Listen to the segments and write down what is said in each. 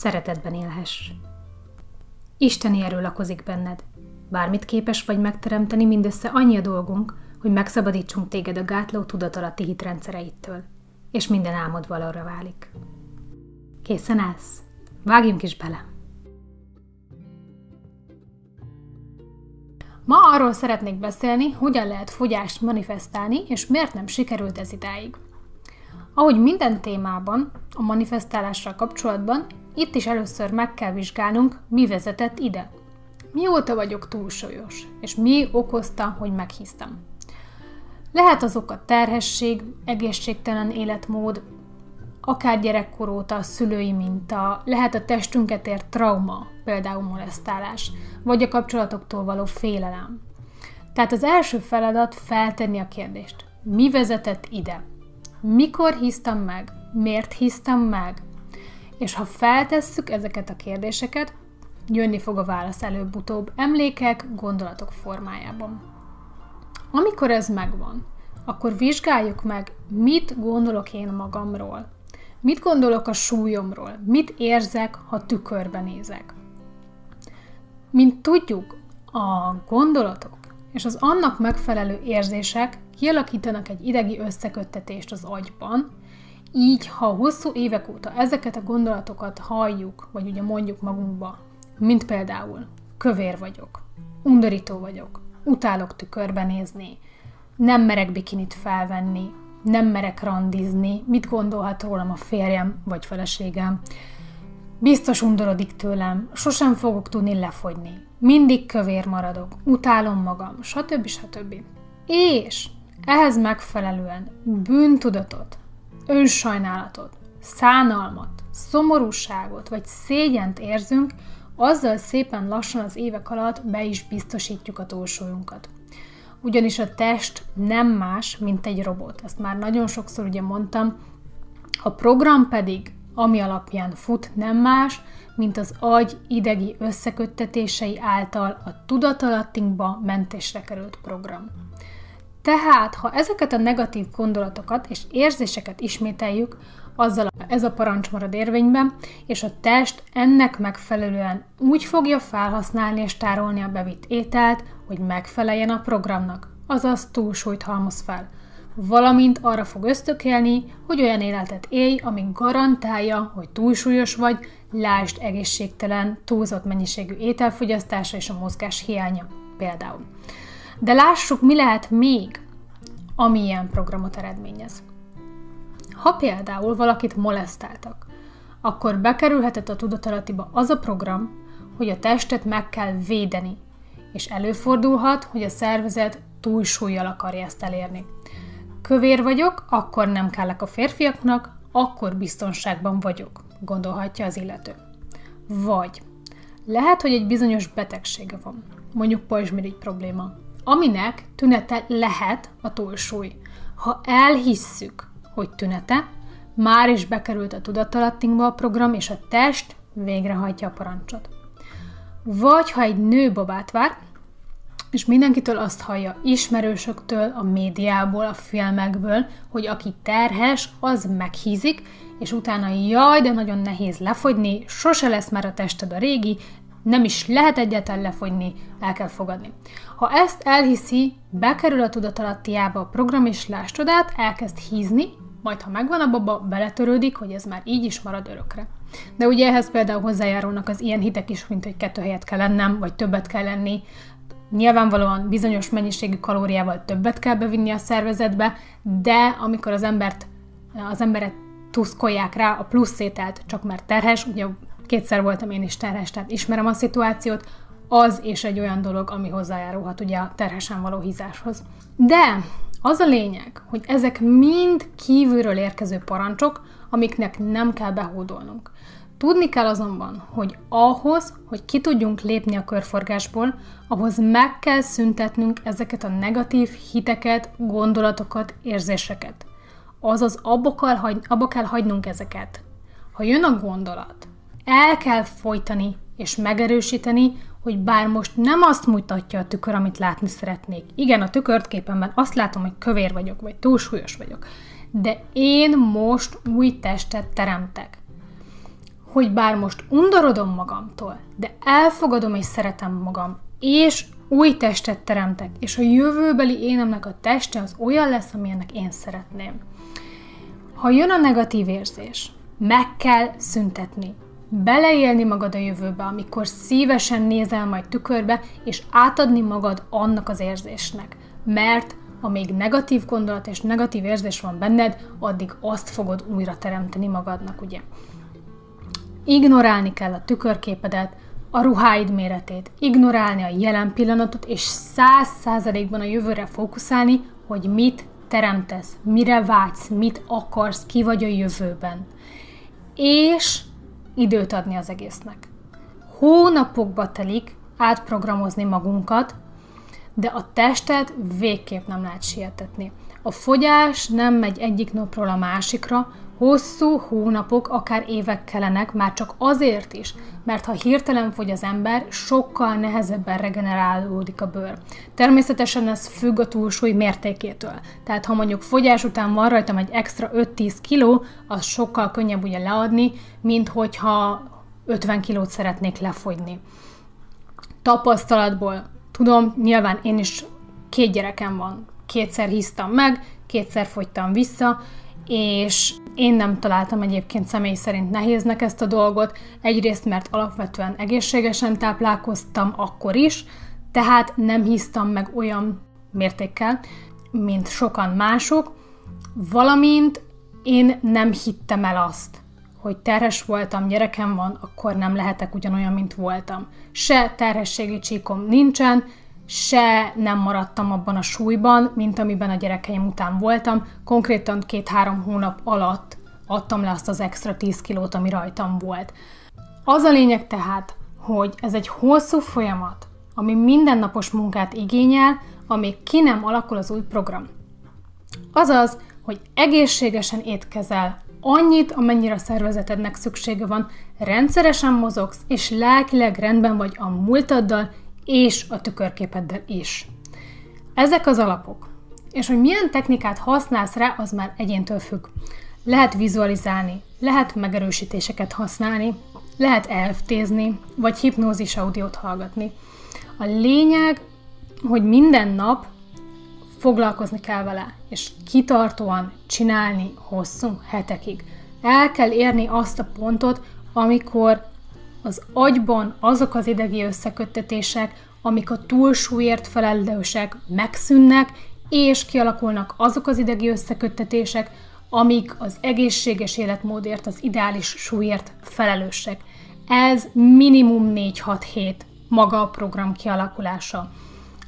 szeretetben élhess. Isteni erő lakozik benned. Bármit képes vagy megteremteni, mindössze annyi a dolgunk, hogy megszabadítsunk téged a gátló tudatalatti hitrendszereittől, és minden álmod valóra válik. Készen állsz? Vágjunk is bele! Ma arról szeretnék beszélni, hogyan lehet fogyást manifestálni, és miért nem sikerült ez idáig. Ahogy minden témában, a manifestálással kapcsolatban, itt is először meg kell vizsgálnunk, mi vezetett ide. Mióta vagyok túlsúlyos, és mi okozta, hogy meghisztem. Lehet az oka terhesség, egészségtelen életmód, akár gyerekkor óta a szülői minta, lehet a testünket ért trauma, például molesztálás, vagy a kapcsolatoktól való félelem. Tehát az első feladat feltenni a kérdést. Mi vezetett ide? Mikor hisztem meg? Miért hisztem meg? És ha feltesszük ezeket a kérdéseket, jönni fog a válasz előbb-utóbb emlékek, gondolatok formájában. Amikor ez megvan, akkor vizsgáljuk meg, mit gondolok én magamról. Mit gondolok a súlyomról? Mit érzek, ha tükörbe nézek? Mint tudjuk, a gondolatok és az annak megfelelő érzések kialakítanak egy idegi összeköttetést az agyban, így, ha hosszú évek óta ezeket a gondolatokat halljuk, vagy ugye mondjuk magunkba, mint például kövér vagyok, undorító vagyok, utálok tükörbe nézni, nem merek bikinit felvenni, nem merek randizni, mit gondolhat rólam a férjem vagy feleségem, biztos undorodik tőlem, sosem fogok tudni lefogyni, mindig kövér maradok, utálom magam, stb. stb. És ehhez megfelelően bűntudatot, önsajnálatot, szánalmat, szomorúságot vagy szégyent érzünk, azzal szépen lassan az évek alatt be is biztosítjuk a túlsúlyunkat. Ugyanis a test nem más, mint egy robot. Ezt már nagyon sokszor ugye mondtam. A program pedig, ami alapján fut, nem más, mint az agy idegi összeköttetései által a tudatalattinkba mentésre került program. Tehát, ha ezeket a negatív gondolatokat és érzéseket ismételjük, azzal ez a parancs marad érvényben, és a test ennek megfelelően úgy fogja felhasználni és tárolni a bevitt ételt, hogy megfeleljen a programnak, azaz túlsúlyt halmoz fel. Valamint arra fog ösztökélni, hogy olyan életet élj, ami garantálja, hogy túlsúlyos vagy, lásd egészségtelen, túlzott mennyiségű ételfogyasztása és a mozgás hiánya például. De lássuk, mi lehet még, ami ilyen programot eredményez. Ha például valakit molesztáltak, akkor bekerülhetett a tudatalattiba az a program, hogy a testet meg kell védeni, és előfordulhat, hogy a szervezet túlsúlyjal akarja ezt elérni. Kövér vagyok, akkor nem kellek a férfiaknak, akkor biztonságban vagyok, gondolhatja az illető. Vagy lehet, hogy egy bizonyos betegsége van, mondjuk pajzsmirigy probléma, aminek tünete lehet a túlsúly. Ha elhisszük, hogy tünete, már is bekerült a tudatalattinkba a program, és a test végrehajtja a parancsot. Vagy ha egy nő babát vár, és mindenkitől azt hallja ismerősöktől, a médiából, a filmekből, hogy aki terhes, az meghízik, és utána jaj, de nagyon nehéz lefogyni, sose lesz már a tested a régi, nem is lehet egyáltalán lefogyni, el kell fogadni. Ha ezt elhiszi, bekerül a tudatalattiába a program és lásd csodát, elkezd hízni, majd ha megvan a baba, beletörődik, hogy ez már így is marad örökre. De ugye ehhez például hozzájárulnak az ilyen hitek is, mint hogy kettő helyet kell lennem, vagy többet kell lenni. Nyilvánvalóan bizonyos mennyiségű kalóriával többet kell bevinni a szervezetbe, de amikor az embert, az emberet tuszkolják rá a plusz ételt, csak mert terhes, ugye kétszer voltam én is terhes, tehát ismerem a szituációt, az és egy olyan dolog, ami hozzájárulhat ugye a terhesen való hízáshoz. De az a lényeg, hogy ezek mind kívülről érkező parancsok, amiknek nem kell behódolnunk. Tudni kell azonban, hogy ahhoz, hogy ki tudjunk lépni a körforgásból, ahhoz meg kell szüntetnünk ezeket a negatív hiteket, gondolatokat, érzéseket. Azaz abba kell, hagy, abba kell hagynunk ezeket. Ha jön a gondolat, el kell folytani és megerősíteni, hogy bár most nem azt mutatja a tükör, amit látni szeretnék. Igen, a tükört képemben azt látom, hogy kövér vagyok, vagy túlsúlyos vagyok. De én most új testet teremtek. Hogy bár most undorodom magamtól, de elfogadom és szeretem magam, és új testet teremtek, és a jövőbeli énemnek a teste az olyan lesz, amilyennek én szeretném. Ha jön a negatív érzés, meg kell szüntetni beleélni magad a jövőbe, amikor szívesen nézel majd tükörbe, és átadni magad annak az érzésnek. Mert amíg negatív gondolat és negatív érzés van benned, addig azt fogod újra teremteni magadnak, ugye? Ignorálni kell a tükörképedet, a ruháid méretét, ignorálni a jelen pillanatot, és száz százalékban a jövőre fókuszálni, hogy mit teremtesz, mire vágysz, mit akarsz, ki vagy a jövőben. És időt adni az egésznek. Hónapokba telik átprogramozni magunkat, de a testet végképp nem lehet sietetni. A fogyás nem megy egyik napról a másikra, hosszú hónapok, akár évek kellenek, már csak azért is, mert ha hirtelen fogy az ember, sokkal nehezebben regenerálódik a bőr. Természetesen ez függ a túlsúly mértékétől. Tehát ha mondjuk fogyás után van rajtam egy extra 5-10 kiló, az sokkal könnyebb ugye leadni, mint hogyha 50 kilót szeretnék lefogyni. Tapasztalatból tudom, nyilván én is két gyerekem van, kétszer hisztam meg, kétszer fogytam vissza, és én nem találtam egyébként személy szerint nehéznek ezt a dolgot, egyrészt mert alapvetően egészségesen táplálkoztam akkor is, tehát nem hisztam meg olyan mértékkel, mint sokan mások, valamint én nem hittem el azt, hogy terhes voltam, gyerekem van, akkor nem lehetek ugyanolyan, mint voltam. Se terhességi csíkom nincsen, se nem maradtam abban a súlyban, mint amiben a gyerekeim után voltam. Konkrétan két-három hónap alatt adtam le azt az extra 10 kilót, ami rajtam volt. Az a lényeg tehát, hogy ez egy hosszú folyamat, ami mindennapos munkát igényel, amíg ki nem alakul az új program. Azaz, hogy egészségesen étkezel, annyit, amennyire a szervezetednek szüksége van, rendszeresen mozogsz, és lelkileg rendben vagy a múltaddal és a tükörképeddel is. Ezek az alapok. És hogy milyen technikát használsz rá, az már egyéntől függ. Lehet vizualizálni, lehet megerősítéseket használni, lehet elftézni, vagy hipnózis audiót hallgatni. A lényeg, hogy minden nap foglalkozni kell vele, és kitartóan csinálni hosszú hetekig. El kell érni azt a pontot, amikor az agyban azok az idegi összeköttetések, amik a túlsúlyért felelősek, megszűnnek, és kialakulnak azok az idegi összeköttetések, amik az egészséges életmódért, az ideális súlyért felelősek. Ez minimum 4-6 hét maga a program kialakulása.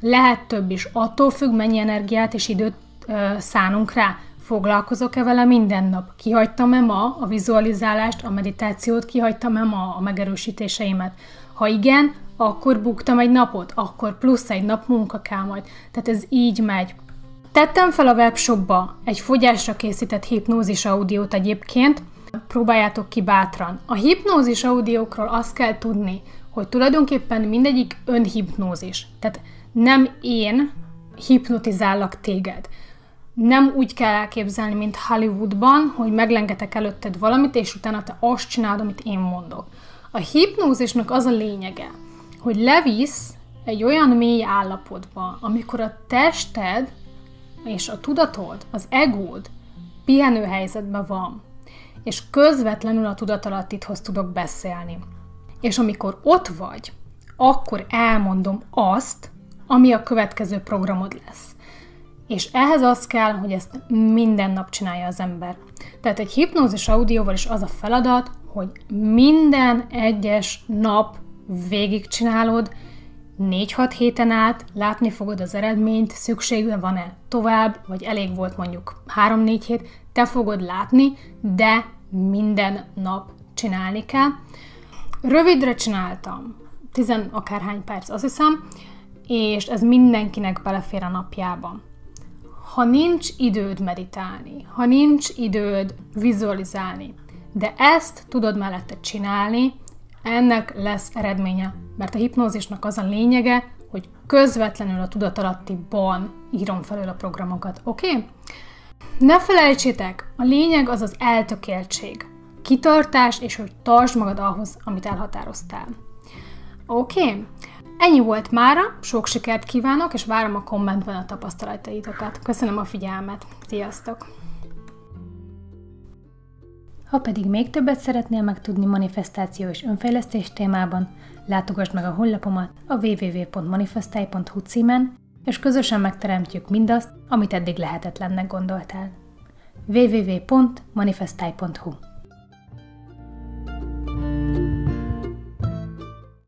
Lehet több is, attól függ, mennyi energiát és időt ö, szánunk rá. Foglalkozok-e vele minden nap? Kihagytam-e ma a vizualizálást, a meditációt, kihagytam-e ma a megerősítéseimet? Ha igen, akkor buktam egy napot, akkor plusz egy nap munka kell majd. Tehát ez így megy. Tettem fel a webshopba egy fogyásra készített hipnózis audiót egyébként, próbáljátok ki bátran. A hipnózis audiókról azt kell tudni, hogy tulajdonképpen mindegyik önhipnózis. Tehát nem én hipnotizállak téged. Nem úgy kell elképzelni, mint Hollywoodban, hogy meglengetek előtted valamit, és utána te azt csinálod, amit én mondok. A hipnózisnak az a lényege, hogy levisz egy olyan mély állapotba, amikor a tested és a tudatod, az egód pihenő helyzetben van, és közvetlenül a tudatalattithoz tudok beszélni. És amikor ott vagy, akkor elmondom azt, ami a következő programod lesz. És ehhez az kell, hogy ezt minden nap csinálja az ember. Tehát egy hipnózis audióval is az a feladat, hogy minden egyes nap végigcsinálod, 4-6 héten át, látni fogod az eredményt, szükségben van-e tovább, vagy elég volt mondjuk 3-4 hét, te fogod látni, de minden nap csinálni kell. Rövidre csináltam, tizen akárhány perc, azt hiszem, és ez mindenkinek belefér a napjába. Ha nincs időd meditálni, ha nincs időd vizualizálni, de ezt tudod mellette csinálni, ennek lesz eredménye, mert a hipnózisnak az a lényege, hogy közvetlenül a tudatalattiban írom felül a programokat, oké? Okay? Ne felejtsétek, a lényeg az az eltökéltség, kitartás, és hogy tartsd magad ahhoz, amit elhatároztál. Oké? Okay? Ennyi volt mára, sok sikert kívánok, és várom a kommentben a tapasztalataitokat. Köszönöm a figyelmet, sziasztok! Ha pedig még többet szeretnél megtudni manifestáció és önfejlesztés témában, látogass meg a honlapomat a www.manifestai.hu címen, és közösen megteremtjük mindazt, amit eddig lehetetlennek gondoltál. www.manifestai.hu